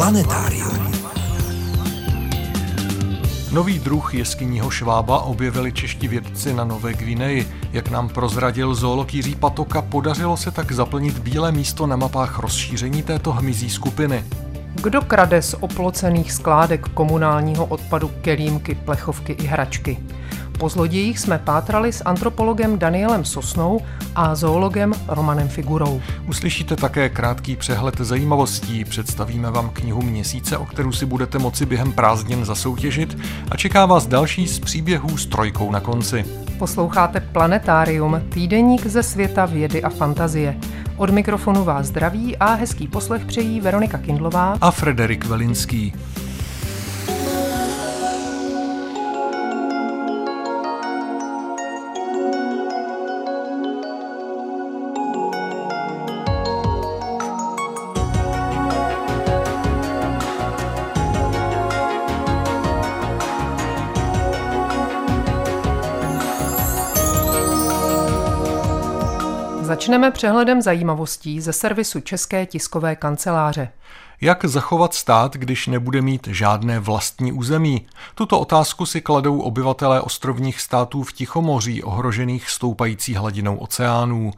Planetárium. Nový druh jeskyního švába objevili čeští vědci na Nové Gvineji. Jak nám prozradil zoolog Jiří Patoka, podařilo se tak zaplnit bílé místo na mapách rozšíření této hmyzí skupiny. Kdo krade z oplocených skládek komunálního odpadu kelímky, plechovky i hračky? Po zlodějích jsme pátrali s antropologem Danielem Sosnou a zoologem Romanem Figurou. Uslyšíte také krátký přehled zajímavostí, představíme vám knihu měsíce, o kterou si budete moci během prázdnin zasoutěžit a čeká vás další z příběhů s trojkou na konci. Posloucháte Planetárium, týdeník ze světa vědy a fantazie. Od mikrofonu vás zdraví a hezký poslech přejí Veronika Kindlová a Frederik Velinský. Začneme přehledem zajímavostí ze servisu České tiskové kanceláře. Jak zachovat stát, když nebude mít žádné vlastní území? Tuto otázku si kladou obyvatelé ostrovních států v Tichomoří, ohrožených stoupající hladinou oceánů.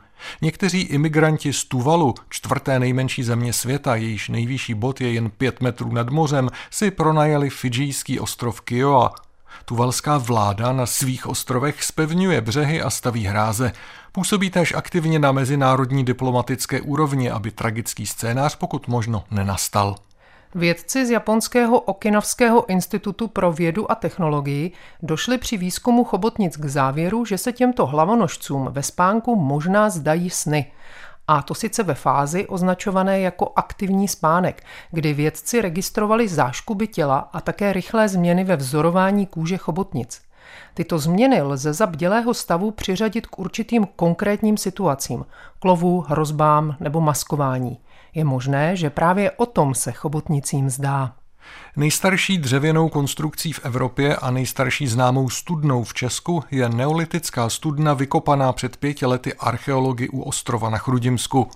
Někteří imigranti z Tuvalu, čtvrté nejmenší země světa, jejíž nejvyšší bod je jen pět metrů nad mořem, si pronajali fidžijský ostrov Kioa. Tuvalská vláda na svých ostrovech spevňuje břehy a staví hráze. Působí též aktivně na mezinárodní diplomatické úrovni, aby tragický scénář pokud možno nenastal. Vědci z Japonského Okinavského institutu pro vědu a technologii došli při výzkumu chobotnic k závěru, že se těmto hlavonožcům ve spánku možná zdají sny. A to sice ve fázi označované jako aktivní spánek, kdy vědci registrovali záškuby těla a také rychlé změny ve vzorování kůže chobotnic. Tyto změny lze za bdělého stavu přiřadit k určitým konkrétním situacím, klovu, hrozbám nebo maskování. Je možné, že právě o tom se chobotnicím zdá. Nejstarší dřevěnou konstrukcí v Evropě a nejstarší známou studnou v Česku je neolitická studna vykopaná před pěti lety archeology u ostrova na Chrudimsku.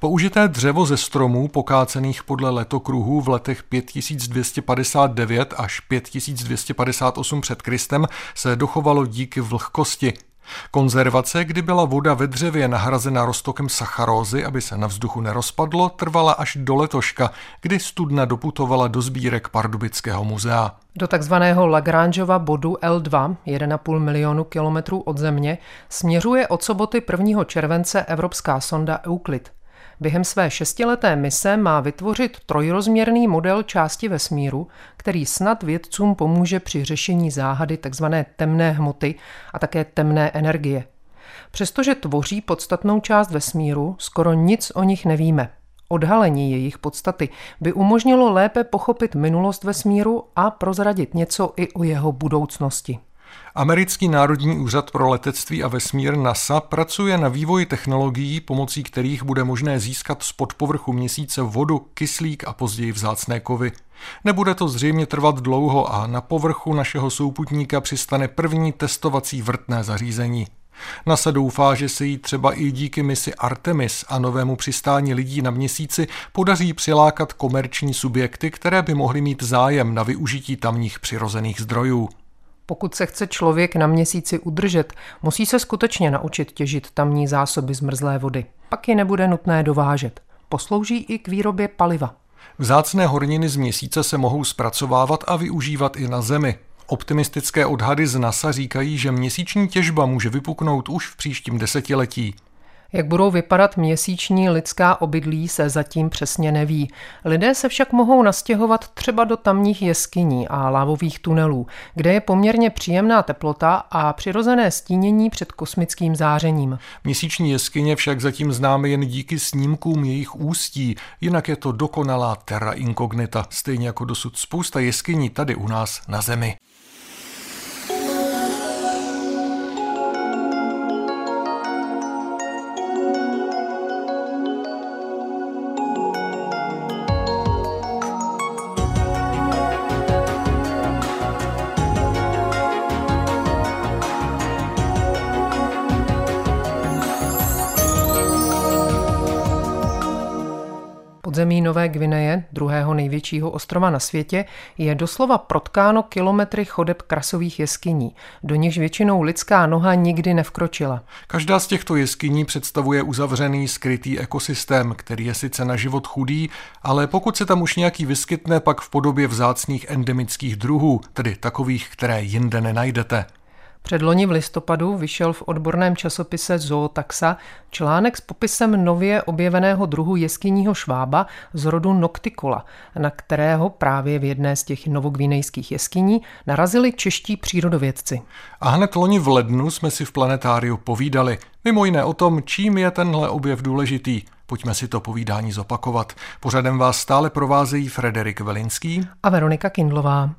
Použité dřevo ze stromů pokácených podle letokruhů v letech 5259 až 5258 před Kristem se dochovalo díky vlhkosti. Konzervace, kdy byla voda ve dřevě nahrazena roztokem sacharózy, aby se na vzduchu nerozpadlo, trvala až do letoška, kdy studna doputovala do sbírek Pardubického muzea. Do takzvaného Lagrangeova bodu L2, 1,5 milionu kilometrů od Země, směřuje od soboty 1. července evropská sonda Euclid. Během své šestileté mise má vytvořit trojrozměrný model části vesmíru, který snad vědcům pomůže při řešení záhady tzv. temné hmoty a také temné energie. Přestože tvoří podstatnou část vesmíru, skoro nic o nich nevíme. Odhalení jejich podstaty by umožnilo lépe pochopit minulost vesmíru a prozradit něco i o jeho budoucnosti. Americký národní úřad pro letectví a vesmír NASA pracuje na vývoji technologií, pomocí kterých bude možné získat z podpovrchu měsíce vodu, kyslík a později vzácné kovy. Nebude to zřejmě trvat dlouho a na povrchu našeho souputníka přistane první testovací vrtné zařízení. NASA doufá, že se jí třeba i díky misi Artemis a novému přistání lidí na měsíci podaří přilákat komerční subjekty, které by mohly mít zájem na využití tamních přirozených zdrojů. Pokud se chce člověk na měsíci udržet, musí se skutečně naučit těžit tamní zásoby zmrzlé vody. Pak je nebude nutné dovážet. Poslouží i k výrobě paliva. Vzácné horniny z měsíce se mohou zpracovávat a využívat i na Zemi. Optimistické odhady z NASA říkají, že měsíční těžba může vypuknout už v příštím desetiletí. Jak budou vypadat měsíční lidská obydlí, se zatím přesně neví. Lidé se však mohou nastěhovat třeba do tamních jeskyní a lávových tunelů, kde je poměrně příjemná teplota a přirozené stínění před kosmickým zářením. Měsíční jeskyně však zatím známe jen díky snímkům jejich ústí, jinak je to dokonalá terra incognita, stejně jako dosud spousta jeskyní tady u nás na Zemi. Nové Gvineje, druhého největšího ostrova na světě, je doslova protkáno kilometry chodeb krasových jeskyní, do nichž většinou lidská noha nikdy nevkročila. Každá z těchto jeskyní představuje uzavřený, skrytý ekosystém, který je sice na život chudý, ale pokud se tam už nějaký vyskytne, pak v podobě vzácných endemických druhů, tedy takových, které jinde nenajdete. Předloni v listopadu vyšel v odborném časopise Zootaxa článek s popisem nově objeveného druhu jeskyního švába z rodu Nocticola, na kterého právě v jedné z těch novogvinejských jeskyní narazili čeští přírodovědci. A hned loni v lednu jsme si v planetáriu povídali, mimo jiné o tom, čím je tenhle objev důležitý. Pojďme si to povídání zopakovat. Pořadem vás stále provázejí Frederik Velinský a Veronika Kindlová.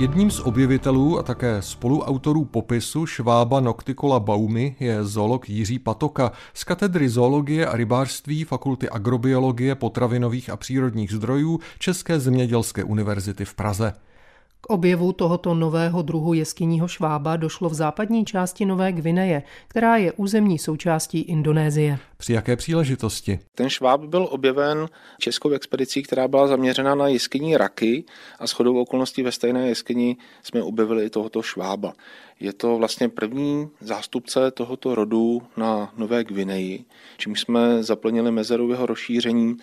Jedním z objevitelů a také spoluautorů popisu švába Nocticola baumy je zoolog Jiří Patoka z katedry zoologie a rybářství Fakulty agrobiologie, potravinových a přírodních zdrojů České zemědělské univerzity v Praze. K objevu tohoto nového druhu jeskyního švába došlo v západní části Nové Gvineje, která je územní součástí Indonésie. Při jaké příležitosti? Ten šváb byl objeven českou expedicí, která byla zaměřena na jeskyní Raky a shodou okolností ve stejné jeskyni jsme objevili i tohoto švába. Je to vlastně první zástupce tohoto rodu na Nové Gvineji, čím jsme zaplnili mezeru jeho rozšíření,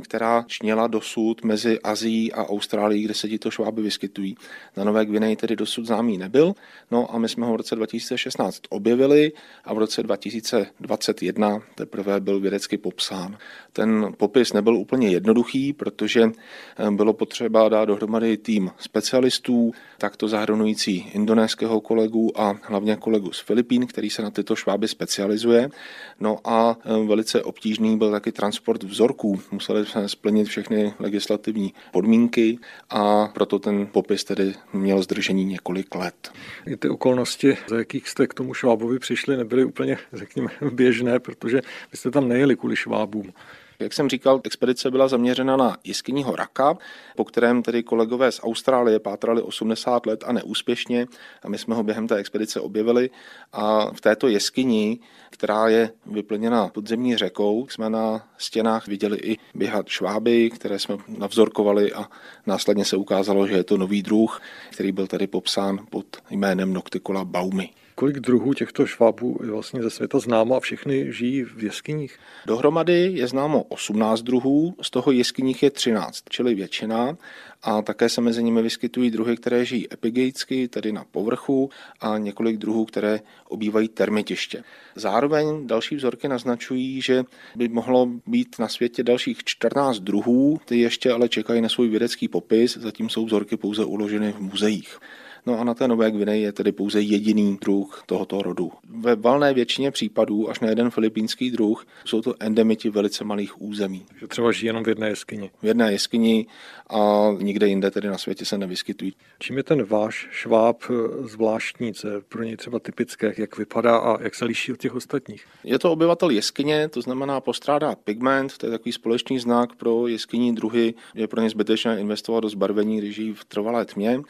která čněla dosud mezi Azií a Austrálií, kde se tito šváby vyskytují. Na Nové Gvineji tedy dosud známý nebyl, no a my jsme ho v roce 2016 objevili a v roce 2021 teprve byl vědecky popsán. Ten popis nebyl úplně jednoduchý, protože bylo potřeba dát dohromady tým specialistů, takto zahrnující indonéského kolegu, a hlavně kolegu z Filipín, který se na tyto šváby specializuje. No a e, velice obtížný byl taky transport vzorků. Museli jsme splnit všechny legislativní podmínky a proto ten popis tedy měl zdržení několik let. I ty okolnosti, za jakých jste k tomu švábovi přišli, nebyly úplně, řekněme, běžné, protože vy jste tam nejeli kvůli švábům. Jak jsem říkal, expedice byla zaměřena na jeskyního raka, po kterém tedy kolegové z Austrálie pátrali 80 let a neúspěšně a my jsme ho během té expedice objevili a v této jeskyni, která je vyplněna podzemní řekou, jsme na stěnách viděli i běhat šváby, které jsme navzorkovali a následně se ukázalo, že je to nový druh, který byl tedy popsán pod jménem Nocticola baumy. Kolik druhů těchto švábů je vlastně ze světa známo a všechny žijí v jeskyních? Dohromady je známo 18 druhů, z toho jeskyních je 13, čili většina. A také se mezi nimi vyskytují druhy, které žijí epigeicky, tedy na povrchu, a několik druhů, které obývají termitiště. Zároveň další vzorky naznačují, že by mohlo být na světě dalších 14 druhů, ty ještě ale čekají na svůj vědecký popis, zatím jsou vzorky pouze uloženy v muzeích. No a na té Nové Gvineji je tedy pouze jediný druh tohoto rodu. Ve valné většině případů, až na jeden filipínský druh, jsou to endemiti velice malých území. Že třeba žijí jenom v jedné jeskyni. V jedné jeskyni a nikde jinde tedy na světě se nevyskytují. Čím je ten váš šváb eh, zvláštní, co je pro něj třeba typické, jak vypadá a jak se liší od těch ostatních? Je to obyvatel jeskyně, to znamená postrádá pigment, to je takový společný znak pro jeskyní druhy, je pro ně zbytečné investovat do zbarvení, když žijí v trvalé tmě.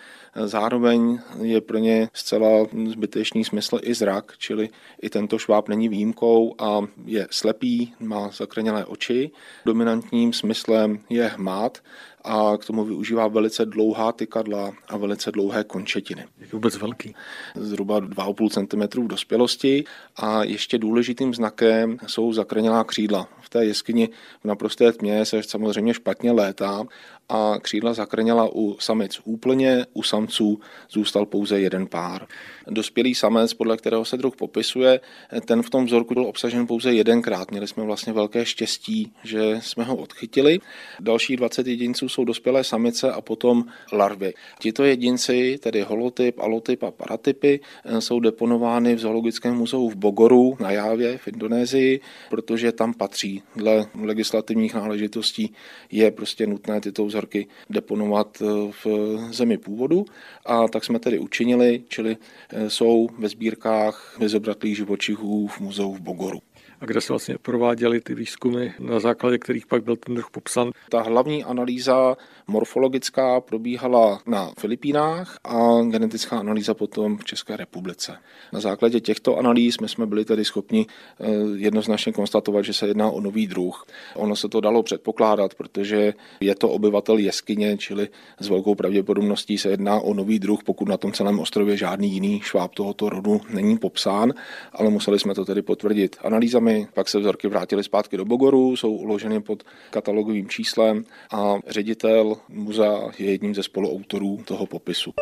Zároveň je pro ně zcela zbytečný smysl i zrak, čili i tento šváb není výjimkou a je slepý, má zakrnělé oči. Dominantním smyslem je hmát a k tomu využívá velice dlouhá tykadla a velice dlouhé končetiny. Je vůbec velký? Zhruba 2,5 cm v dospělosti a ještě důležitým znakem jsou zakrnělá křídla. V té jeskyni v naprosté tmě se samozřejmě špatně létá a křídla zakrněla u samic úplně, u samců zůstal pouze jeden pár. Dospělý samec, podle kterého se druh popisuje, ten v tom vzorku byl obsažen pouze jedenkrát. Měli jsme vlastně velké štěstí, že jsme ho odchytili. Další 20 jedinců jsou dospělé samice a potom larvy. Tito jedinci, tedy holotyp, alotyp a paratypy, jsou deponovány v Zoologickém muzeu v Bogoru na Jávě v Indonésii, protože tam patří. Dle legislativních náležitostí je prostě nutné tyto vzorky deponovat eh, v zemi původu a tak jsme tedy učinili, čili eh, jsou ve sbírkách vyzobratlých živočichů v muzeu v Bogoru. a kde se vlastně prováděli ty výzkumy, na základě kterých pak byl ten druh popsan. Ta hlavní analýza morfologická probíhala na Filipínách a genetická analýza potom v České republice. Na základě těchto analýz my jsme byli tedy schopni eh, jednoznačně konstatovat, že se jedná o nový druh. Ono se to dalo předpokládat, protože je to obyvatel jeskyně, čili s velkou pravděpodobností se jedná o nový druh, pokud na tom celém ostrově žádný jiný šváb tohoto rodu není popsán, ale museli jsme to tedy potvrdit analýzami. Pak se vzorky vrátily zpátky do Bogoru, jsou uloženy pod katalogovým číslem a ředitel muzea je jedním ze spoluautorů toho popisu.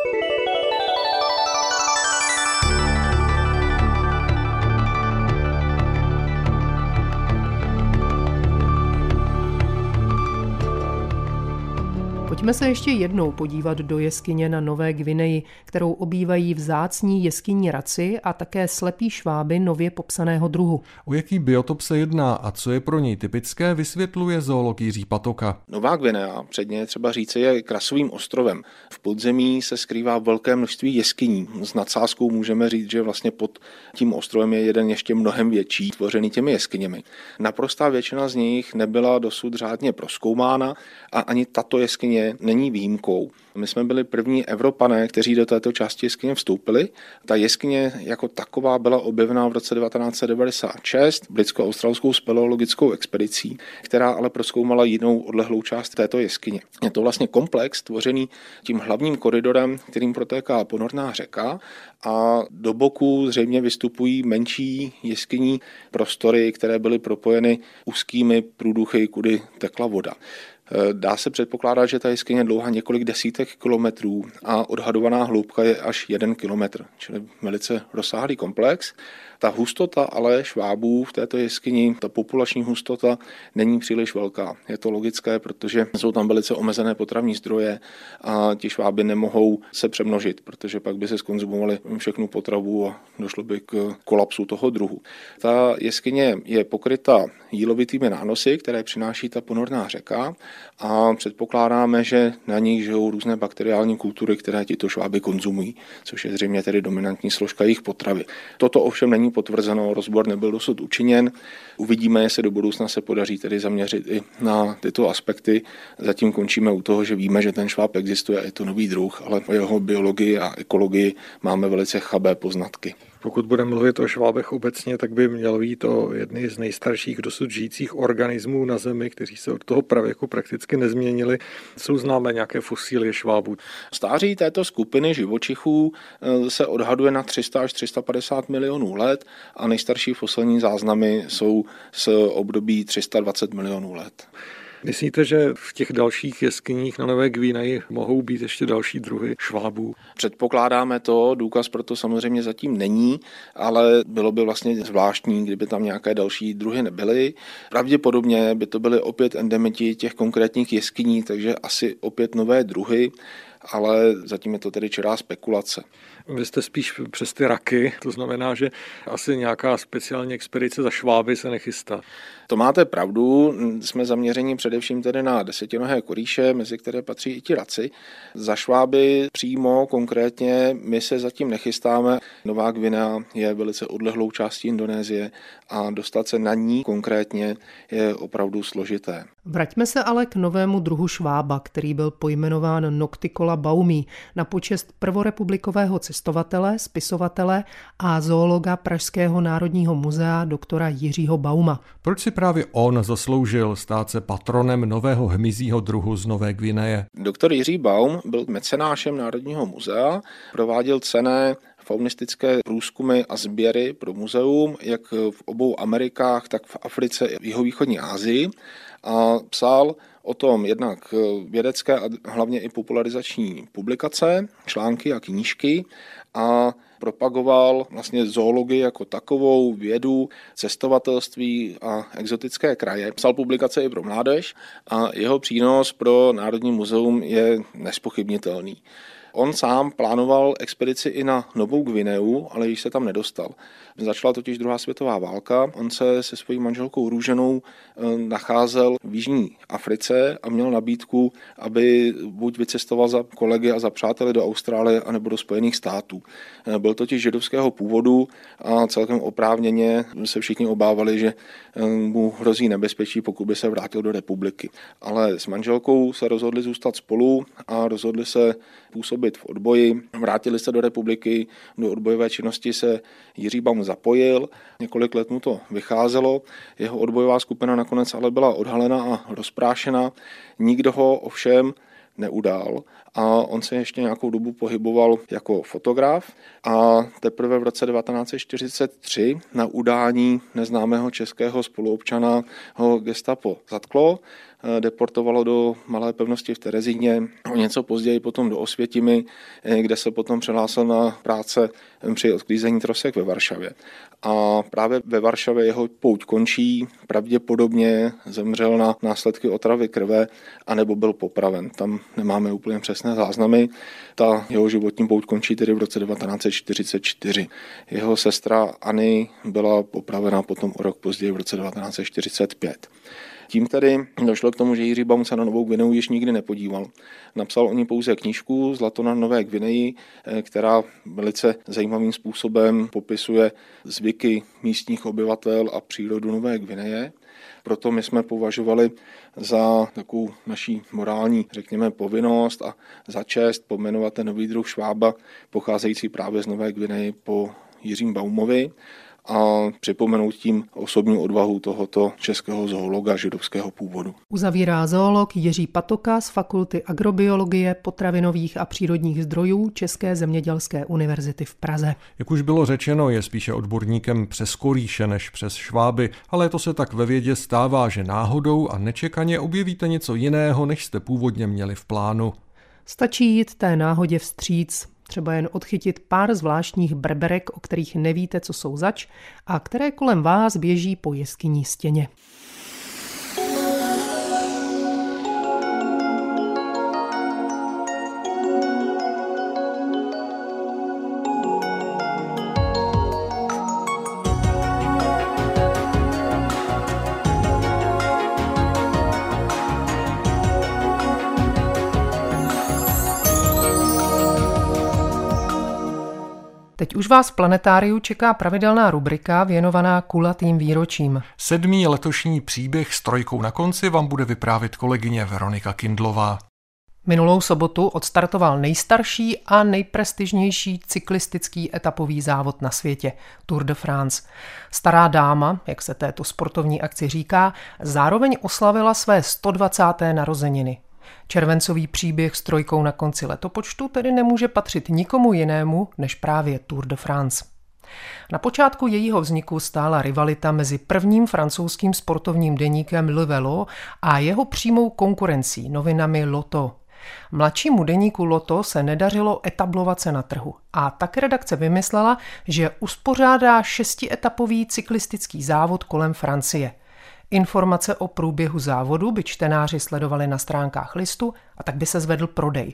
Pojďme se ještě jednou podívat do jeskyně na Nové Gvineji, kterou obývají vzácní jeskyní raci a také slepí šváby nově popsaného druhu. O jaký biotop se jedná a co je pro něj typické, vysvětluje zoolog Jiří Patoka. Nová Gvinea, předně třeba říci, je krasovým ostrovem. V podzemí se skrývá velké množství jeskyní. S nadsázkou můžeme říct, že vlastně pod tím ostrovem je jeden ještě mnohem větší, tvořený těmi jeskyněmi. Naprostá většina z nich nebyla dosud řádně proskoumána a ani tato jeskyně není výjimkou. My jsme byli první Evropané, kteří do této části jeskyně vstoupili. Ta jeskyně jako taková byla objevena v roce 1996 britsko-australskou speleologickou expedicí, která ale proskoumala jinou odlehlou část této jeskyně. Je to vlastně komplex tvořený tím hlavním koridorem, kterým protéká ponorná řeka a do boku zřejmě vystupují menší jeskyní prostory, které byly propojeny úzkými průduchy, kudy tekla voda. Eh, dá se předpokládat, že ta jeskyně je dlouhá několik desítek kilometrů a odhadovaná hloubka je až jeden kilometr, čili velice rozsáhlý komplex. Ta hustota ale švábů v této jeskyni, ta populační hustota není příliš velká. Je to logické, protože jsou tam velice omezené potravní zdroje a ti šváby nemohou se přemnožit, protože pak by se skonzumovali všechnu potravu a došlo by k kolapsu toho druhu. Ta jeskyně je pokryta jílovitými nánosy, které přináší ta ponorná řeka a předpokládáme, že na nich žijou různé bakteriální kultury, které tito šváby konzumují, což je zřejmě tedy dominantní složka jejich potravy. Toto ovšem není potvrzeno, rozbor nebyl dosud učiněn. Uvidíme, jestli do budoucna se podaří tedy zaměřit i na tyto aspekty. Zatím končíme u toho, že víme, že ten šváb existuje je to nový druh, ale o jeho biologii a ekologii máme velice chabé poznatky. Pokud budeme mluvit o švábech obecně, tak by mělo být to jedny z nejstarších dosud žijících organismů na Zemi, kteří se od toho pravěku prakticky nezměnili. Jsou známé nějaké fosílie švábů? Stáří této skupiny živočichů eh, se odhaduje na 300 až 350 milionů let a nejstarší fosilní záznamy jsou z období 320 milionů let. Myslíte, že v těch dalších jeskyních na Nové Gvíneji mohou být ještě další druhy švábů? Předpokládáme to, důkaz pro to samozřejmě zatím není, ale bylo by vlastně zvláštní, kdyby tam nějaké další druhy nebyly. Pravděpodobně by to byly opět endemiti těch konkrétních jeskyní, takže asi opět nové druhy ale zatím je to tedy čirá spekulace. Vy jste spíš přes ty raky, to znamená, že asi nějaká speciální expedice za šváby se nechystá. To máte pravdu, jsme zaměřeni především tedy na desetinohé koríše, mezi které patří i ti raci. Za šváby přímo konkrétně my se zatím nechystáme. Nová Gvinea je velice odlehlou částí Indonésie a dostat se na ní konkrétně je opravdu složité. Vraťme se ale k novému druhu švába, který byl pojmenován Nocticola baumí na počest prvorepublikového cestovatele, spisovatele a zoologa Pražského národního muzea doktora Jiřího Bauma. Proč si právě on zasloužil stát se patronem nového hmyzího druhu z Nové Gvineje? Doktor Jiří Baum byl mecenášem Národního muzea, prováděl cené faunistické průzkumy a sběry pro muzeum, jak v obou Amerikách, tak v Africe a v jihovýchodní Asii a psal o tom jednak vědecké a hlavně i popularizační publikace, články a knížky a propagoval vlastně zoologii jako takovou, vědu, cestovatelství a exotické kraje. Psal publikace i pro mládež a jeho přínos pro Národní muzeum je nespochybnitelný. On sám plánoval expedici i na Novou Gvineu, ale již se tam nedostal. Začala totiž druhá světová válka. On se se svojí manželkou Růženou eh, nacházel v Jižní Africe a měl nabídku, aby buď vycestoval za kolegy a za přáteli do Austrálie, anebo do Spojených států. Eh, byl totiž židovského původu a celkem oprávněně se všichni obávali, že eh, mu hrozí nebezpečí, pokud by se vrátil do republiky. Ale s manželkou se rozhodli zůstat spolu a rozhodli se působit v odboji. Vrátili se do republiky, do odbojové činnosti se Jiří Baum zapojil, několik let mu to vycházelo, jeho odbojová skupina nakonec ale byla odhalena a rozprášena. Nikdo ho ovšem neudál a on se ještě nějakou dobu pohyboval jako fotograf a teprve v roce 1943 na udání neznámého českého spoluobčana ho gestapo zatklo Eh, deportovalo do malé pevnosti v Terezíně, o něco později potom do Osvětimi, eh, kde se potom přihlásil na práce při odklízení trosek ve Varšavě. A právě ve Varšavě jeho pouť končí, pravděpodobně zemřel na následky otravy krve, anebo byl popraven. Tam nemáme úplně přesné záznamy. Ta jeho životní pouť končí tedy v roce 1944. Jeho sestra Anny byla popravena potom o rok později v roce 1945. Tím tedy došlo k tomu, že Jiří Baum se na Novou Gvineu již nikdy nepodíval. Napsal o ní pouze knížku Zlato na Nové Gvineji, eh, která velice zajímavým způsobem popisuje zvyky místních obyvatel a přírodu Nové Gvineje. Proto my jsme považovali za takovou naší morální, řekněme, povinnost a za čest pomenovat ten nový druh švába, pocházející právě z Nové Gvineji po Jiřím Baumovi a připomenout tím osobní odvahu tohoto českého zoologa židovského původu. Uzavírá zoolog Jiří Patoka z Fakulty agrobiologie, potravinových a přírodních zdrojů České zemědělské univerzity v Praze. Jak už bylo řečeno, je spíše odborníkem přes kolíše než přes šváby, ale to se tak ve vědě stává, že náhodou a nečekaně objevíte něco jiného, než jste původně měli v plánu. Stačí jít té náhodě vstříc, třeba jen odchytit pár zvláštních brberek, o kterých nevíte, co jsou zač, a které kolem vás běží po jeskyní stěně. Už vás v planetáriu čeká pravidelná rubrika věnovaná kulatým výročím. Sedmý letošní příběh s trojkou na konci vám bude vyprávět kolegyně Veronika Kindlová. Minulou sobotu odstartoval nejstarší a nejprestižnější cyklistický etapový závod na světě, Tour de France. Stará dáma, jak se této sportovní akci říká, zároveň oslavila své 120. narozeniny. Červencový příběh s trojkou na konci letopočtu tedy nemůže patřit nikomu jinému než právě Tour de France. Na počátku jejího vzniku stála rivalita mezi prvním francouzským sportovním deníkem Le Velo a jeho přímou konkurencí novinami Loto. Mladšímu deníku Loto se nedařilo etablovat se na trhu a tak redakce vymyslela, že uspořádá šestietapový cyklistický závod kolem Francie – Informace o průběhu závodu by čtenáři sledovali na stránkách listu a tak by se zvedl prodej.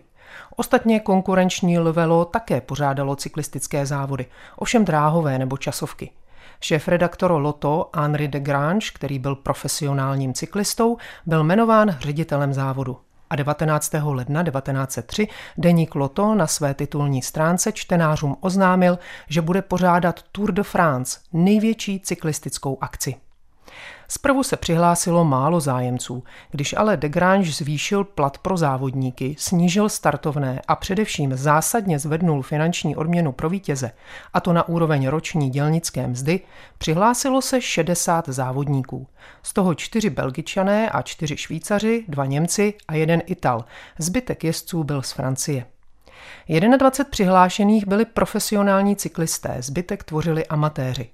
Ostatně konkurenční Lvelo také pořádalo cyklistické závody, ovšem dráhové nebo časovky. Šéf-redaktor Loto Henri de Grange, který byl profesionálním cyklistou, byl jmenován ředitelem závodu. A 19. ledna 1903 deník Loto na své titulní stránce čtenářům oznámil, že bude pořádat Tour de France, největší cyklistickou akci. Zprvu se přihlásilo málo zájemců, když ale de Grange zvýšil plat pro závodníky, snížil startovné a především zásadně zvednul finanční odměnu pro vítěze, a to na úroveň roční dělnické mzdy, přihlásilo se 60 závodníků. Z toho čtyři Belgičané a čtyři Švýcaři, dva Němci a jeden Ital. Zbytek jezdců byl z Francie. 21 přihlášených byli profesionální cyklisté, zbytek tvořili amatéři.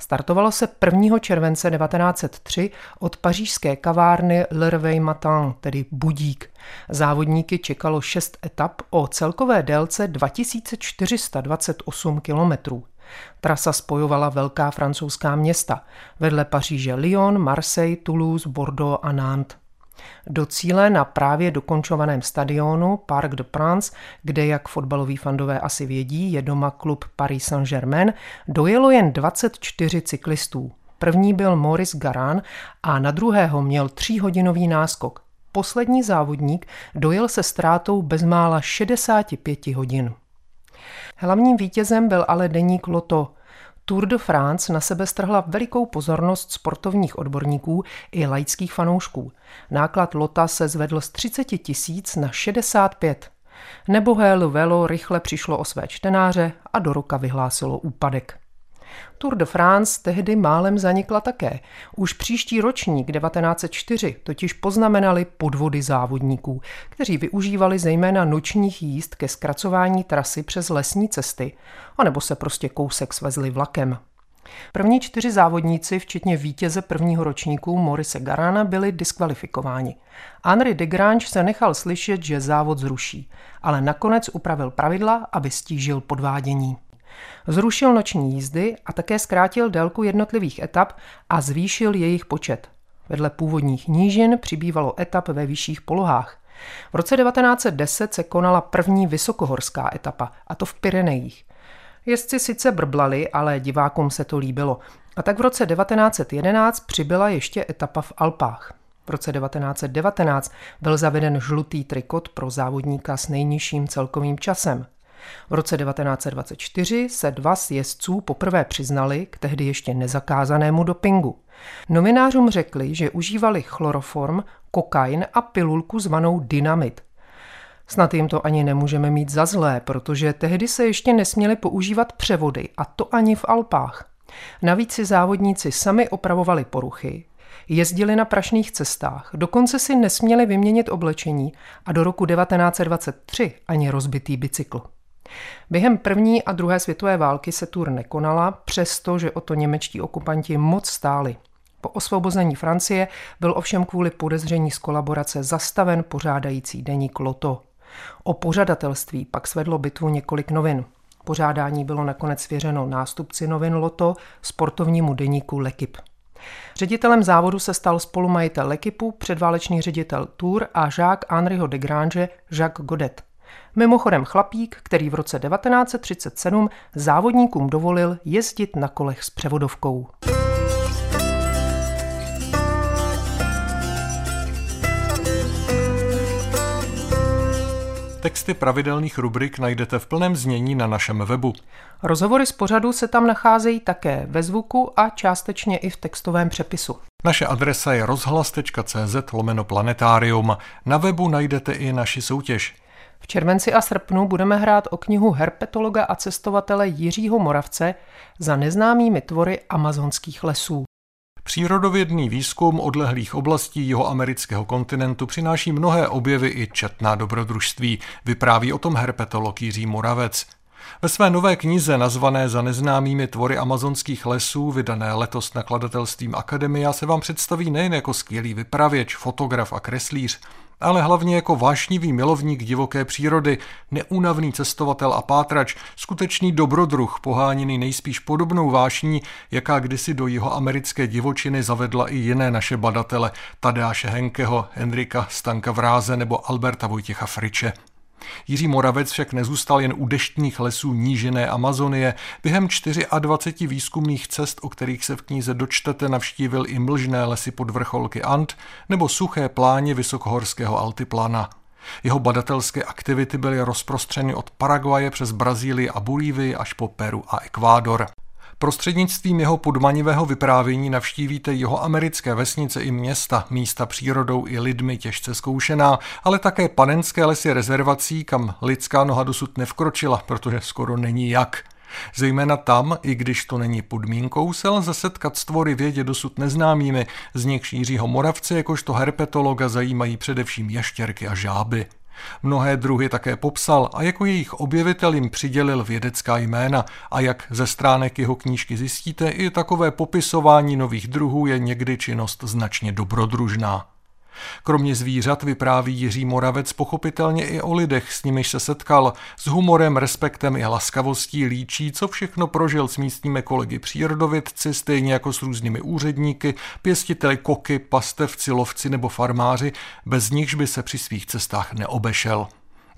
Startovalo se 1. července 1903 od pařížské kavárny Le Réveil Matin, tedy Budík. Závodníky čekalo 6 etap o celkové délce 2428 kilometrů. Trasa spojovala velká francouzská města, vedle Paříže Lyon, Marseille, Toulouse, Bordeaux a Nantes. Do cíle na právě dokončovaném stadionu Parc de France, kde, jak fotbaloví fandové asi vědí, je doma klub Paris Saint-Germain, dojelo jen 24 cyklistů. První byl Maurice Garan a na druhého měl tříhodinový náskok. Poslední závodník dojel se ztrátou bezmála 65 hodin. Hlavním vítězem byl ale deník Loto. Tour de France na sebe strhla velikou pozornost sportovních odborníků i laických fanoušků. Náklad Lota se zvedl z 30 tisíc na 65. Nebohé Velo rychle přišlo o své čtenáře a do roka vyhlásilo úpadek. Tour de France tehdy málem zanikla také. Už příští ročník 1904 totiž poznamenali podvody závodníků, kteří využívali zejména nočních jízd ke zkracování trasy přes lesní cesty, anebo se prostě kousek svezli vlakem. První čtyři závodníci, včetně vítěze prvního ročníku Morise Garana, byli diskvalifikováni. Henri de Grange se nechal slyšet, že závod zruší, ale nakonec upravil pravidla, aby stížil podvádění. Zrušil noční jízdy a také zkrátil délku jednotlivých etap a zvýšil jejich počet. Vedle původních nížin přibývalo etap ve vyšších polohách. V roce 1910 se konala první vysokohorská etapa, a to v Pyrenejích. Jezdci sice brblali, ale divákům se to líbilo. A tak v roce 1911 přibyla ještě etapa v Alpách. V roce 1919 byl zaveden žlutý trikot pro závodníka s nejnižším celkovým časem. V roce 1924 se dva z jezdců poprvé přiznali k tehdy ještě nezakázanému dopingu. Novinářům řekli, že užívali chloroform, kokain a pilulku zvanou dynamit. Snad jim to ani nemůžeme mít za zlé, protože tehdy se ještě nesměly používat převody, a to ani v Alpách. Navíc si závodníci sami opravovali poruchy, jezdili na prašných cestách, dokonce si nesměli vyměnit oblečení a do roku 1923 ani rozbitý bicykl. Během první a druhé světové války se tur nekonala, přestože o to němečtí okupanti moc stáli. Po osvobození Francie byl ovšem kvůli podezření z kolaborace zastaven pořádající deník Loto. O pořadatelství pak svedlo bitvu několik novin. Pořádání bylo nakonec svěřeno nástupci novin Loto, sportovnímu deníku Lekip. Ředitelem závodu se stal spolumajitel Lekipu, předválečný ředitel Tour a žák Henriho de Grange Jacques Godet. Mimochodem chlapík, který v roce 1937 závodníkům dovolil jezdit na kolech s převodovkou. Texty pravidelných rubrik najdete v plném znění na našem webu. Rozhovory z pořadu se tam nacházejí také ve zvuku a částečně i v textovém přepisu. Naše adresa je rozhlas.cz lomeno planetarium. Na webu najdete i naši soutěž. V červenci a srpnu budeme hrát o knihu herpetologa a cestovatele Jiřího Moravce za neznámými tvory amazonských lesů. Přírodovědný výzkum odlehlých oblastí jeho amerického kontinentu přináší mnohé objevy i četná dobrodružství, vypráví o tom herpetolog Jiří Moravec. Ve své nové knize nazvané za neznámými tvory amazonských lesů, vydané letos nakladatelstvím Akademia, se vám představí nejen jako skvělý vypravěč, fotograf a kreslíř, ale hlavně jako vášnivý milovník divoké přírody, neúnavný cestovatel a pátrač, skutečný dobrodruh, poháněný nejspíš podobnou vášní, jaká kdysi do jeho americké divočiny zavedla i jiné naše badatele, Tadeáše Henkeho, Henrika Stanka Vráze nebo Alberta Vojtěcha Friče. Jiří Moravec však nezůstal jen u deštných lesů nížiné Amazonie. Během 24 výzkumných cest, o kterých se v knize dočtete, navštívil i mlžné lesy pod vrcholky Ant nebo suché pláně vysokohorského altiplana. Jeho badatelské aktivity byly rozprostřeny od Paraguaje přes Brazílii a Bolívii až po Peru a Ekvádor. Prostřednictvím jeho podmanivého vyprávění navštívíte jeho americké vesnice i města, místa přírodou i lidmi těžce zkoušená, ale také panenské lesy rezervací, kam lidská noha dosud nevkročila, protože skoro není jak. Zejména tam, i když to není podmínkou, se lze setkat s tvory vědě dosud neznámými, z nich Jiřího Moravce jakožto herpetologa zajímají především ještěrky a žáby. Mnohé druhy také popsal a jako jejich objevitel jim přidělil vědecká jména a jak ze stránek jeho knížky zjistíte, i takové popisování nových druhů je někdy činnost značně dobrodružná. Kromě zvířat vypráví Jiří Moravec pochopitelně i o lidech, s nimiž se setkal. S humorem, respektem i laskavostí líčí, co všechno prožil s místními kolegy přírodovědci, stejně jako s různými úředníky, pěstiteli koky, pastevci, lovci nebo farmáři, bez nichž by se při svých cestách neobešel.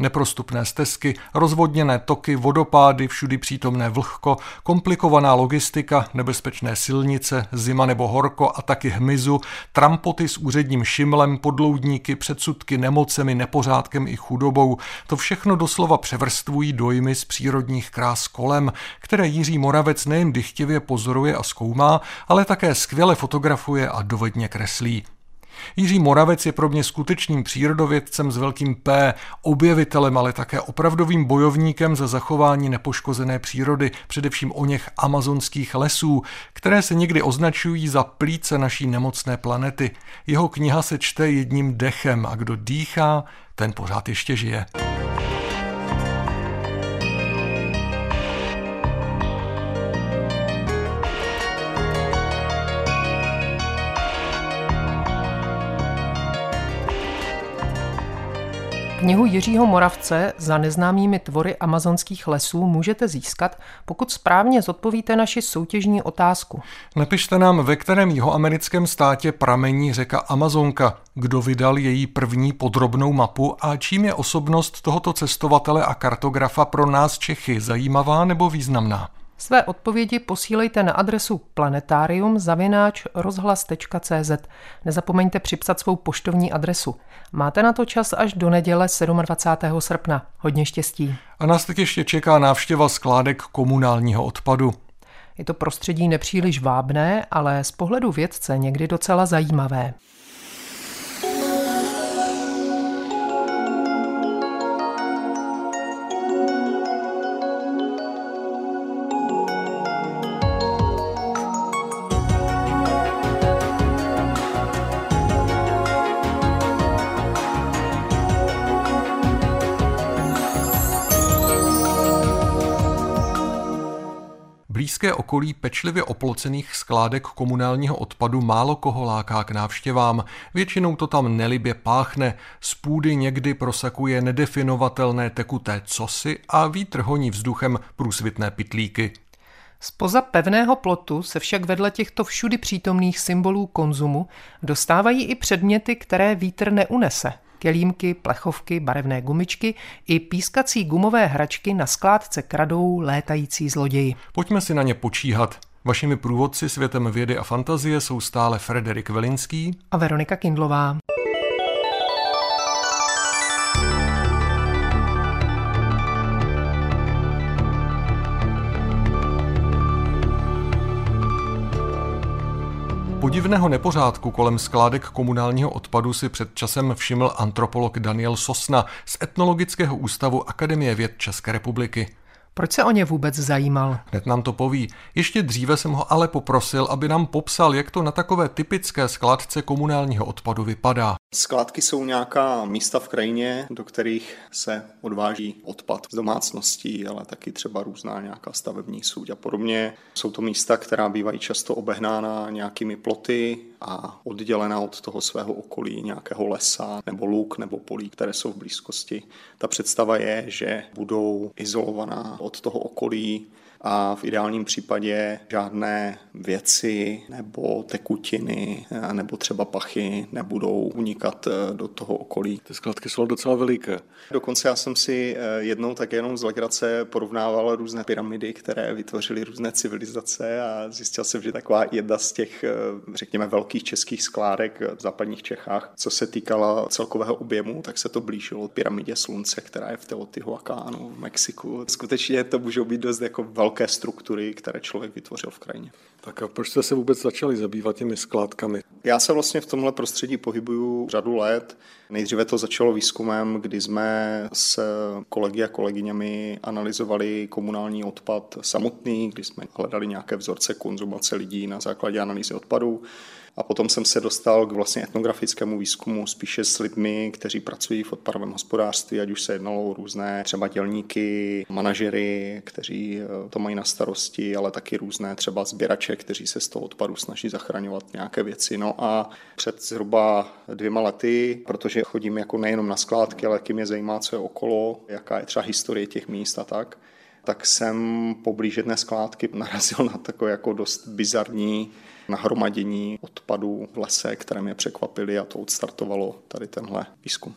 Neprostupné stezky, rozvodněné toky, vodopády, všudy přítomné vlhko, komplikovaná logistika, nebezpečné silnice, zima nebo horko a taky hmyzu, trampoty s úředním šimlem, podloudníky, předsudky, nemocemi, nepořádkem i chudobou. To všechno doslova převrstvují dojmy z přírodních krás kolem, které Jiří Moravec nejen dychtivě pozoruje a zkoumá, ale také skvěle fotografuje a dovedně kreslí. Jiří Moravec je pro mě skutečným přírodovědcem s velkým P, objevitelem, ale také opravdovým bojovníkem za zachování nepoškozené přírody, především o něch amazonských lesů, které se někdy označují za plíce naší nemocné planety. Jeho kniha se čte jedním dechem a kdo dýchá, ten pořád ještě žije. Knihu Jiřího Moravce za neznámými tvory amazonských lesů můžete získat, pokud správně zodpovíte naši soutěžní otázku. Napište nám, ve kterém jihoamerickém státě pramení řeka Amazonka, kdo vydal její první podrobnou mapu a čím je osobnost tohoto cestovatele a kartografa pro nás Čechy zajímavá nebo významná. Své odpovědi posílejte na adresu planetarium. Nezapomeňte připsat svou poštovní adresu. Máte na to čas až do neděle 27. srpna. Hodně štěstí. A nás teď ještě čeká návštěva skládek komunálního odpadu. Je to prostředí nepříliš vábné, ale z pohledu vědce někdy docela zajímavé. Blízké okolí pečlivě oplocených skládek komunálního odpadu málo koho láká k návštěvám. Většinou to tam nelibě páchne, z půdy někdy prosakuje nedefinovatelné tekuté cosy a vítr honí vzduchem průsvitné pitlíky. Spoza pevného plotu se však vedle těchto všudy přítomných symbolů konzumu dostávají i předměty, které vítr neunese kelímky, plechovky, barevné gumičky i pískací gumové hračky na skládce kradou létající zloději. Pojďme si na ně počíhat. Vašimi průvodci světem vědy a fantazie jsou stále Frederik Velinský a Veronika Kindlová. Podivného nepořádku kolem skládek komunálního odpadu si před časem všiml antropolog Daniel Sosna z Etnologického ústavu Akademie věd České republiky. Proč se o ně vůbec zajímal? Hned nám to poví. Ještě dříve jsem ho ale poprosil, aby nám popsal, jak to na takové typické skladce komunálního odpadu vypadá. Skládky jsou nějaká místa v krajině, do kterých se odváží odpad z domácností, ale taky třeba různá nějaká stavební súď a podobně. Jsou to místa, která bývají často obehnána nějakými ploty a oddělena od toho svého okolí nějakého lesa nebo luk nebo polí, které jsou v blízkosti. Ta představa je, že budou izolovaná od toho okolí a v ideálním případě žádné věci nebo tekutiny nebo třeba pachy nebudou unikat eh, do toho okolí. Ty skladky jsou docela veliké. Dokonce já jsem si eh, jednou tak jenom z legrace porovnával různé pyramidy, které vytvořily různé civilizace a zjistil jsem, že taková jedna z těch, eh, řekněme, velkých českých skládek v západních Čechách, co se týkala celkového objemu, tak se to blížilo pyramidě slunce, která je v Teotihuacánu v Mexiku. Skutečně to můžou být dost jako velké velké struktury, které člověk vytvořil v krajině. Tak a proč jste se vůbec začali zabývat těmi skládkami? Já se vlastně v tomhle prostředí pohybuju řadu let. Nejdříve to začalo výzkumem, kdy jsme s kolegy a kolegyněmi analyzovali komunální odpad samotný, kdy jsme hledali nějaké vzorce konzumace lidí na základě analýzy odpadů. A potom jsem se dostal k vlastně etnografickému výzkumu spíše s lidmi, kteří pracují v odpadovém hospodářství, ať už se jednalo o různé třeba dělníky, manažery, kteří eh, to mají na starosti, ale taky různé třeba sběrače kteří se z toho odpadu snaží zachraňovat nějaké věci. No a před zhruba dvěma lety, protože chodím jako nejenom na skládky, ale taky mě zajímá, co je okolo, jaká je třeba historie těch míst a tak, tak jsem poblíž jedné skládky narazil na takové jako dost bizarní nahromadění odpadů v lese, které mě překvapily a to odstartovalo tady tenhle výzkum.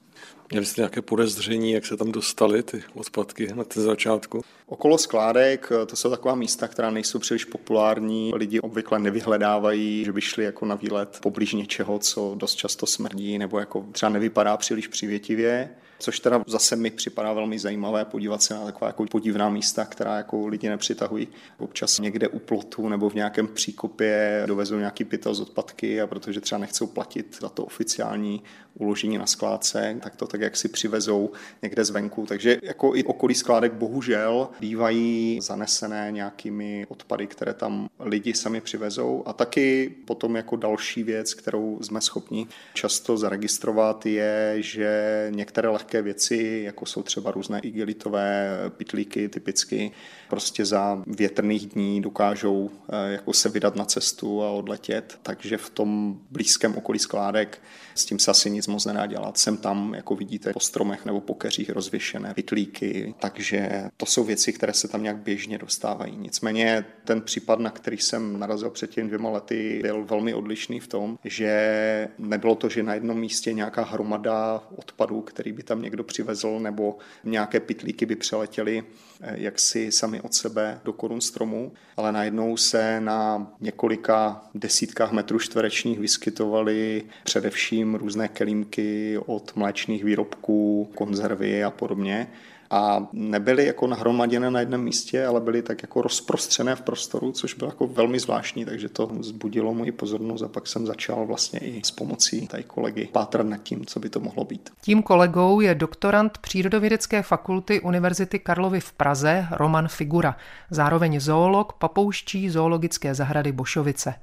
Měli jste nějaké podezření, jak se tam dostaly ty odpadky na ten začátku? Okolo skládek, to jsou taková místa, která nejsou příliš populární. Lidi obvykle nevyhledávají, že by šli jako na výlet poblíž něčeho, co dost často smrdí nebo jako třeba nevypadá příliš přívětivě. Což teda zase mi připadá velmi zajímavé podívat se na taková jako podivná místa, která jako lidi nepřitahují. Občas někde u plotu nebo v nějakém příkopě dovezou nějaký pytel z odpadky a protože třeba nechcou platit za to oficiální uložení na skládce, tak to tak jak si přivezou někde zvenku. Takže jako i okolí skládek bohužel bývají zanesené nějakými odpady, které tam lidi sami přivezou. A taky potom jako další věc, kterou jsme schopni často zaregistrovat, je, že některé lehké věci, jako jsou třeba různé igelitové pitlíky typicky, prostě za větrných dní dokážou eh, jako se vydat na cestu a odletět. Takže v tom blízkém okolí skládek s tím se asi nic moc nedá dělat. Sem tam, jako vidíte, po stromech nebo po keřích rozvěšené pytlíky, takže to jsou věci, které se tam nějak běžně dostávají. Nicméně ten případ, na který jsem narazil před těmi dvěma lety, byl velmi odlišný v tom, že nebylo to, že na jednom místě nějaká hromada odpadů, který by tam někdo přivezl, nebo nějaké pytlíky by přeletěly eh, jaksi sami od sebe do korun stromu, ale najednou se na několika desítkách metrů čtverečních vyskytovaly především různé kelímky od mléčných výrobků, konzervy a podobně a nebyly jako nahromaděné na jednom místě, ale byly tak jako rozprostřené v prostoru, což bylo jako velmi zvláštní, takže to zbudilo moji pozornost a pak jsem začal vlastně i s pomocí tady kolegy pátrat nad tím, co by to mohlo být. Tím kolegou je doktorant Přírodovědecké fakulty Univerzity Karlovy v Praze Roman Figura, zároveň zoolog papouští zoologické zahrady Bošovice.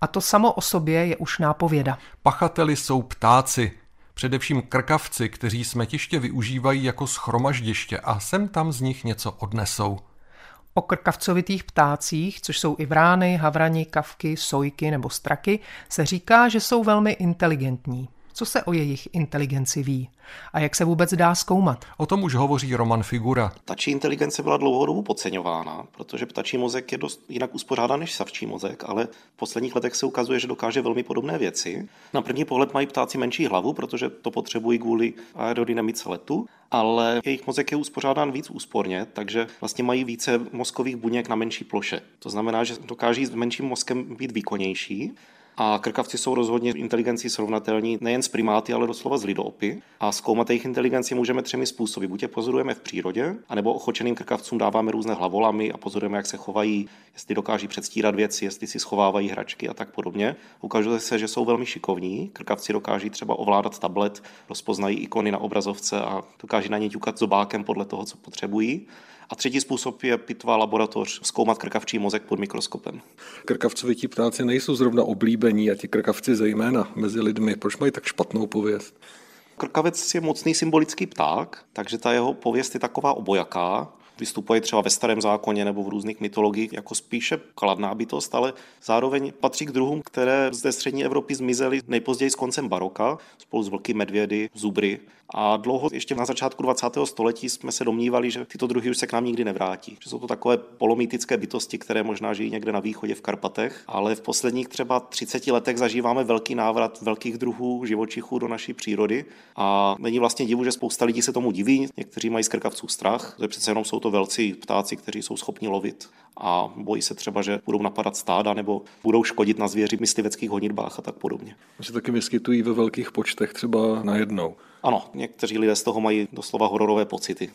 A to samo o sobě je už nápověda. Pachateli jsou ptáci, především krkavci, kteří smetiště využívají jako schromaždiště a sem tam z nich něco odnesou. O krkavcovitých ptácích, což jsou i vrány, havrani, kavky, sojky nebo straky, se říká, že jsou velmi inteligentní. Co se o jejich inteligenci ví? A jak se vůbec dá zkoumat? O tom už hovoří Roman Figura. Ptačí inteligence byla dlouhodobu podceňována, protože ptačí mozek je dost jinak uspořádán než savčí mozek, ale v posledních letech se ukazuje, že dokáže velmi podobné věci. Na první pohled mají ptáci menší hlavu, protože to potřebují kvůli aerodynamice letu, ale jejich mozek je uspořádán víc úsporně, takže vlastně mají více mozkových buněk na menší ploše. To znamená, že dokáží s menším mozkem být výkonnější a krkavci jsou rozhodně inteligencí srovnatelní nejen s primáty, ale doslova s lidoopy. A zkoumat jejich inteligenci můžeme třemi způsoby. Buď je pozorujeme v přírodě, anebo ochočeným krkavcům dáváme různé hlavolamy a pozorujeme, jak se chovají, jestli dokáží předstírat věci, jestli si schovávají hračky a tak podobně. Ukazuje se, že jsou velmi šikovní. Krkavci dokáží třeba ovládat tablet, rozpoznají ikony na obrazovce a dokáží na ně ťukat zobákem podle toho, co potřebují. A třetí způsob je pitvá laboratoř, zkoumat krkavčí mozek pod mikroskopem. Krkavcovití ptáci nejsou zrovna oblíbení a ti krkavci zejména mezi lidmi. Proč mají tak špatnou pověst? Krkavec je mocný symbolický pták, takže ta jeho pověst je taková obojaká vystupuje třeba ve starém zákoně nebo v různých mytologiích jako spíše kladná bytost, ale zároveň patří k druhům, které ze střední Evropy zmizely nejpozději s koncem baroka, spolu s vlky, medvědy, zubry. A dlouho, ještě na začátku 20. století, jsme se domnívali, že tyto druhy už se k nám nikdy nevrátí. Že jsou to takové polomýtické bytosti, které možná žijí někde na východě v Karpatech, ale v posledních třeba 30 letech zažíváme velký návrat velkých druhů živočichů do naší přírody. A není vlastně divu, že spousta lidí se tomu diví, někteří mají z krkavců strach, že přece jenom jsou to velcí ptáci, kteří jsou schopni lovit a bojí se třeba, že budou napadat stáda nebo budou škodit na zvěři v mysliveckých honitbách a tak podobně. Se taky vyskytují ve velkých počtech, třeba najednou. Ano, někteří lidé z toho mají doslova hororové pocity.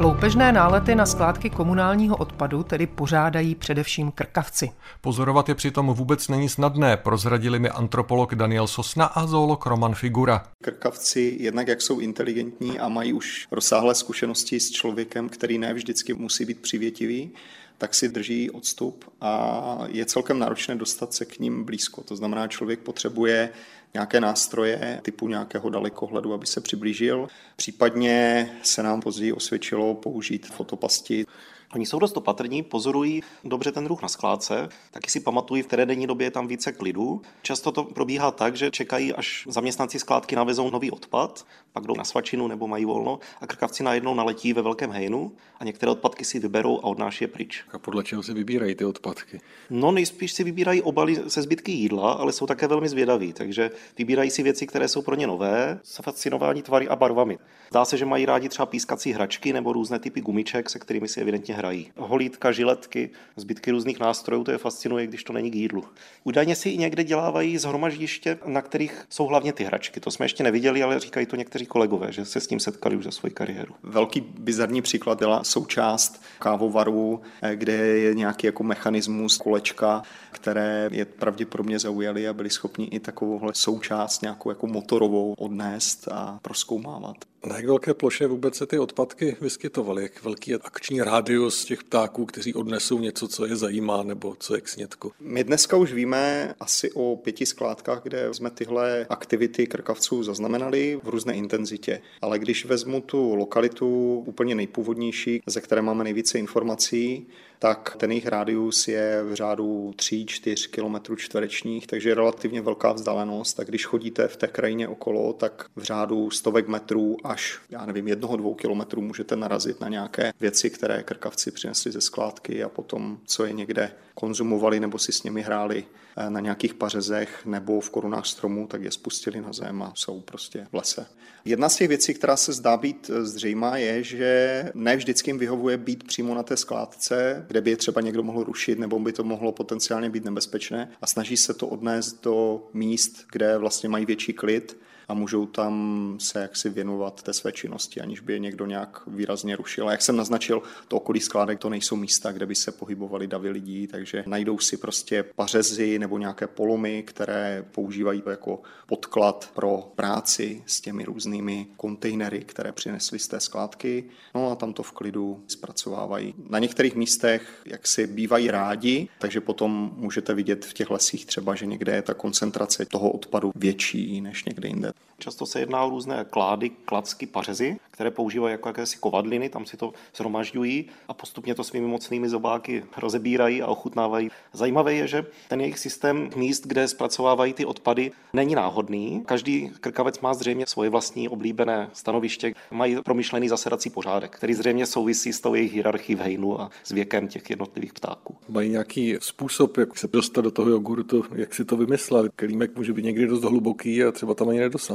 Loupežné nálety na skládky komunálního odpadu tedy pořádají především krkavci. Pozorovat je přitom vůbec není snadné, prozradili mi antropolog Daniel Sosna a zoolog Roman Figura. Krkavci jednak jak jsou inteligentní a mají už rozsáhlé zkušenosti s člověkem, který ne vždycky musí být přivětivý, tak si drží odstup a je celkem náročné dostat se k ním blízko. To znamená, člověk potřebuje nějaké nástroje typu nějakého dalekohledu, aby se přiblížil. Případně se nám později osvědčilo použít fotopasti. Oni jsou dost opatrní, pozorují dobře ten ruch na skládce, taky si pamatují, v které denní době je tam více klidu. Často to probíhá tak, že čekají, až zaměstnanci skládky navezou nový odpad, pak jdou na svačinu nebo mají volno a krkavci najednou naletí ve velkém hejnu a některé odpadky si vyberou a odnáší je pryč. A podle čeho si vybírají ty odpadky? No nejspíš si vybírají obaly se zbytky jídla, ale jsou také velmi zvědaví, takže vybírají si věci, které jsou pro ně nové, se fascinování tvary a barvami. Zdá se, že mají rádi třeba pískací hračky nebo různé typy gumiček, se kterými si evidentně hrají. Holítka, žiletky, zbytky různých nástrojů, to je fascinuje, když to není k jídlu. Údajně si i někde dělávají zhromaždiště, na kterých jsou hlavně ty hračky. To jsme ještě neviděli, ale říkají to někteří kolegové, že se s tím setkali už za svoji kariéru. Velký bizarní příklad byla součást kávovaru, eh, kde je nějaký jako mechanismus kolečka, které je pravděpodobně zaujaly a byli schopni i takovouhle součást nějakou jako motorovou odnést a proskoumávat. Na jak velké ploše vůbec se ty odpadky vyskytovaly? Jak velký je akční rádius těch ptáků, kteří odnesou něco, co je zajímá nebo co je k snědku? My dneska už víme asi o pěti skládkách, kde jsme tyhle aktivity krkavců zaznamenali v různé intenzitě. Ale když vezmu tu lokalitu úplně nejpůvodnější, ze které máme nejvíce informací, tak ten jejich rádius je v řádu 3-4 km čtverečních, takže je relativně velká vzdálenost. A když chodíte v té krajině okolo, tak v řádu stovek metrů až, já nevím, jednoho, dvou kilometrů můžete narazit na nějaké věci, které krkavci přinesli ze skládky a potom, co je někde konzumovali nebo si s nimi hráli eh, na nějakých pařezech nebo v korunách stromů, tak je spustili na zem a jsou prostě v lese. Jedna z těch věcí, která se zdá být eh, zřejmá, je, že ne vždycky jim vyhovuje být přímo na té skládce, kde by je třeba někdo mohl rušit nebo by to mohlo potenciálně být nebezpečné a snaží se to odnést do míst, kde vlastně mají větší klid a můžou tam se jaksi věnovat té své činnosti, aniž by je někdo nějak výrazně rušil. A jak jsem naznačil, to okolí skládek to nejsou místa, kde by se pohybovali davy lidí, takže najdou si prostě pařezy nebo nějaké polomy, které používají jako podklad pro práci s těmi různými kontejnery, které přinesli z té skládky. No a tam to v klidu zpracovávají. Na některých místech, jak si bývají rádi, takže potom můžete vidět v těch lesích třeba, že někde je ta koncentrace toho odpadu větší než někde jinde. Často se jedná o různé klády, klacky, pařezy, které používají jako jakési kovadliny, tam si to zhromažďují a postupně to svými mocnými zobáky rozebírají a ochutnávají. Zajímavé je, že ten jejich systém míst, kde zpracovávají ty odpady, není náhodný. Každý krkavec má zřejmě svoje vlastní oblíbené stanoviště, mají promyšlený zasedací pořádek, který zřejmě souvisí s tou jejich hierarchií v hejnu a s věkem těch jednotlivých ptáků. Mají nějaký způsob, jak se dostat do toho jogurtu, jak si to vymyslel. Kelímek může být někdy dost hluboký a třeba tam ani nedosáhnou.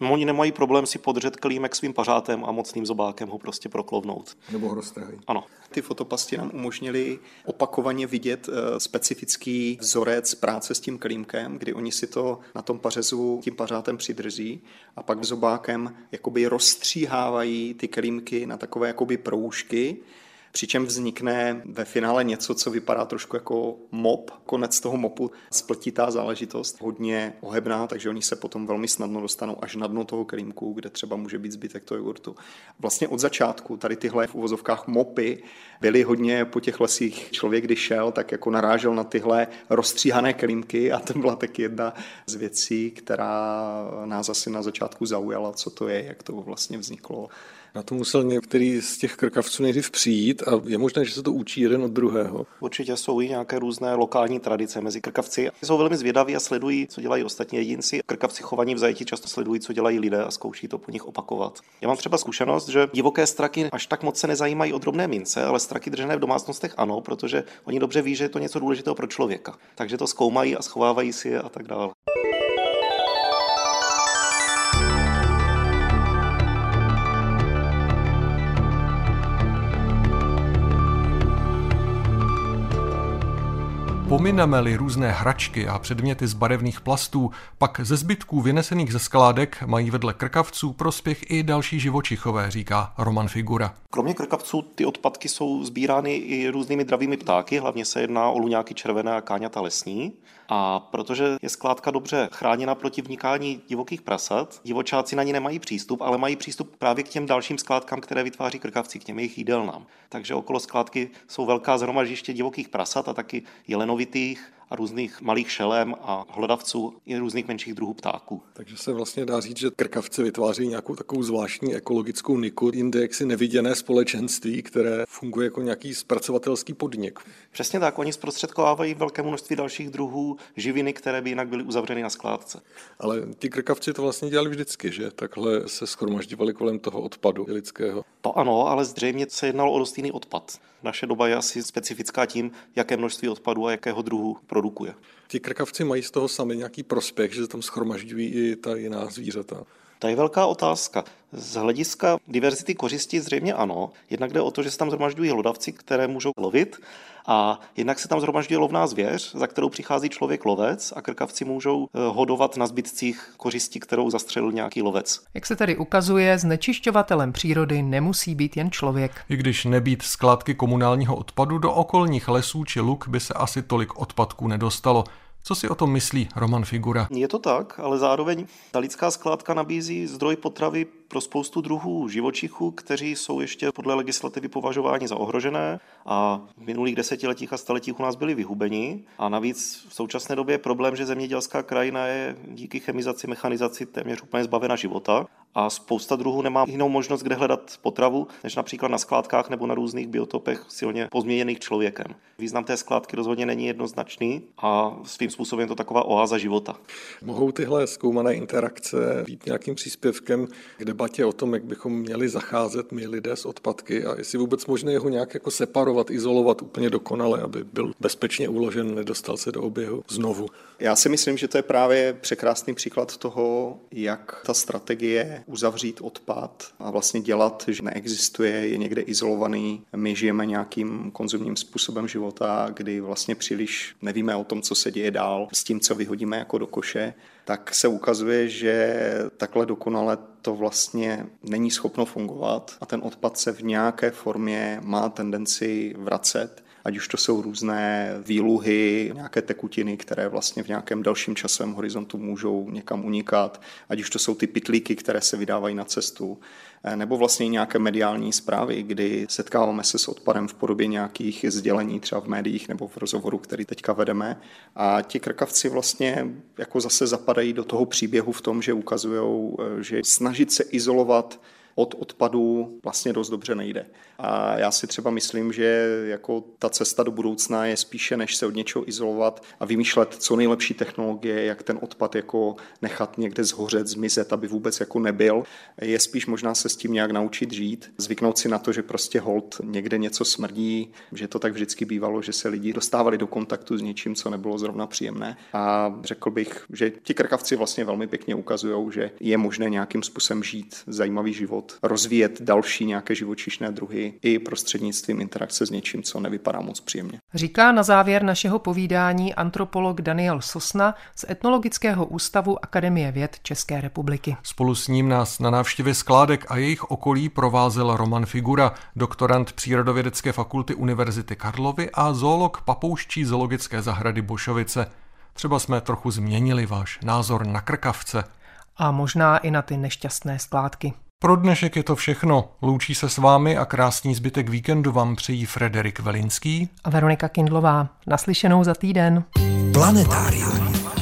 No, oni nemají problém si podřet klímek svým pařátem a mocným zobákem ho prostě proklovnout. Nebo ho roztrhají. Ano. Ty fotopasti nám umožnili opakovaně vidět eh, specifický vzorec práce s tím klímkem, kdy oni si to na tom pařezu tím pařátem přidrží a pak zobákem jakoby rozstříhávají ty klímky na takové jakoby proužky, přičem vznikne ve finále něco, co vypadá trošku jako mop. Konec toho mopu spltitá záležitost, hodně ohebná, takže oni se potom velmi snadno dostanou až na dno toho krýmku, kde třeba může být zbytek toho jogurtu. Vlastně od začátku tady tyhle v uvozovkách mopy byly hodně po těch lesích. Člověk, když šel, tak jako narážel na tyhle rozstříhané klímky a to byla taky jedna z věcí, která nás asi na začátku zaujala, co to je, jak to vlastně vzniklo. Na to musel některý z těch krkavců nejdřív přijít a je možné, že se to učí jeden od druhého. Určitě jsou i nějaké různé lokální tradice mezi krkavci. Jsou velmi zvědaví a sledují, co dělají ostatní jedinci. Krkavci chovaní v zajetí často sledují, co dělají lidé a zkouší to po nich opakovat. Já mám třeba zkušenost, že divoké straky až tak moc se nezajímají o drobné mince, ale straky držené v domácnostech ano, protože oni dobře ví, že je to něco důležitého pro člověka. Takže to zkoumají a schovávají si je a tak dále. Pomineme-li různé hračky a předměty z barevných plastů, pak ze zbytků vynesených ze skládek mají vedle krkavců prospěch i další živočichové, říká Roman Figura. Kromě krkavců ty odpadky jsou sbírány i různými dravými ptáky, hlavně se jedná o luňáky červené a káňata lesní. A protože je skládka dobře chráněna proti vnikání divokých prasat, divočáci na ní nemají přístup, ale mají přístup právě k těm dalším skládkám, které vytváří krkavci, k těm jejich jídelnám. Takže okolo skládky jsou velká zhromažiště divokých prasat a taky jelenovitých a různých malých šelem a hlodavců i různých menších druhů ptáků. Takže se vlastně dá říct, že krkavci vytváří nějakou takovou zvláštní ekologickou niku, jinde jaksi neviděné společenství, které funguje jako nějaký zpracovatelský podnik. Přesně tak, oni zprostředkovávají velké množství dalších druhů živiny, které by jinak byly uzavřeny na skládce. Ale ti krkavci to vlastně dělali vždycky, že takhle se schromažďovali kolem toho odpadu lidského. To ano, ale zřejmě se jednalo o dost jiný odpad. Naše doba je asi specifická tím, jaké množství odpadu a jakého druhu produkuje. Ti krkavci mají z toho sami nějaký prospěch, že tam schromažďují i ta jiná zvířata. To je velká otázka. Z hlediska diverzity kořistí zřejmě ano. Jednak jde o to, že se tam zhromažďují hlodavci, které můžou lovit, a jednak se tam zhromažďuje lovná zvěř, za kterou přichází člověk lovec a krkavci můžou eh, hodovat na zbytcích kořisti, kterou zastřelil nějaký lovec. Jak se tedy ukazuje, znečišťovatelem přírody nemusí být jen člověk. I když nebýt skládky komunálního odpadu, do okolních lesů či luk by se asi tolik odpadků nedostalo. Co si o tom myslí Roman Figura? Je to tak, ale zároveň ta lidská skládka nabízí zdroj potravy pro spoustu druhů živočichů, kteří jsou ještě podle legislativy považováni za ohrožené a v minulých desetiletích a staletích u nás byli vyhubeni. A navíc v současné době je problém, že zemědělská krajina je díky chemizaci, mechanizaci téměř úplně zbavena života a spousta druhů nemá jinou možnost, kde hledat potravu, než například na skládkách nebo na různých biotopech silně pozměněných člověkem. Význam té skládky rozhodně není jednoznačný a svým způsobem je to taková oáza života. Mohou tyhle zkoumané interakce být nějakým příspěvkem k debatě o tom, jak bychom měli zacházet my lidé s odpadky a jestli vůbec možné ho nějak jako separovat, izolovat úplně dokonale, aby byl bezpečně uložen, nedostal se do oběhu znovu. Já si myslím, že to je právě překrásný příklad toho, jak ta strategie uzavřít odpad a vlastně dělat, že neexistuje, je někde izolovaný. My žijeme nějakým konzumním způsobem života, kdy vlastně příliš nevíme o tom, co se děje dál s tím, co vyhodíme jako do koše, tak se ukazuje, že takhle dokonale to vlastně není schopno fungovat a ten odpad se v nějaké formě má tendenci vracet ať už to jsou různé výluhy, nějaké tekutiny, které vlastně v nějakém dalším časovém horizontu můžou někam unikat, ať už to jsou ty pitlíky, které se vydávají na cestu, eh, nebo vlastně nějaké mediální zprávy, kdy setkáváme se s odpadem v podobě nějakých sdělení třeba v médiích nebo v rozhovoru, který teďka vedeme. A ti krkavci vlastně jako zase zapadají do toho příběhu v tom, že ukazují, eh, že snažit se izolovat od odpadů vlastně dost dobře nejde. A já si třeba myslím, že jako ta cesta do budoucna je spíše, než se od něčeho izolovat a vymýšlet co nejlepší technologie, jak ten odpad jako nechat někde zhořet, zmizet, aby vůbec jako nebyl. Je spíš možná se s tím nějak naučit žít, zvyknout si na to, že prostě hold někde něco smrdí, že to tak vždycky bývalo, že se lidi dostávali do kontaktu s něčím, co nebylo zrovna příjemné. A řekl bych, že ti krkavci vlastně velmi pěkně ukazují, že je možné nějakým způsobem žít zajímavý život, rozvíjet další nějaké živočišné druhy i prostřednictvím interakce s něčím, co nevypadá moc příjemně. Říká na závěr našeho povídání antropolog Daniel Sosna z Etnologického ústavu Akademie věd České republiky. Spolu s ním nás na návštěvě skládek a jejich okolí provázel Roman Figura, doktorant Přírodovědecké fakulty Univerzity Karlovy a zoolog Papouští zoologické zahrady Bošovice. Třeba jsme trochu změnili váš názor na krkavce. A možná i na ty nešťastné skládky. Pro dnešek je to všechno. Loučí se s vámi a krásný zbytek víkendu vám přejí Frederik Velinský a Veronika Kindlová. Naslyšenou za týden. Planetárium.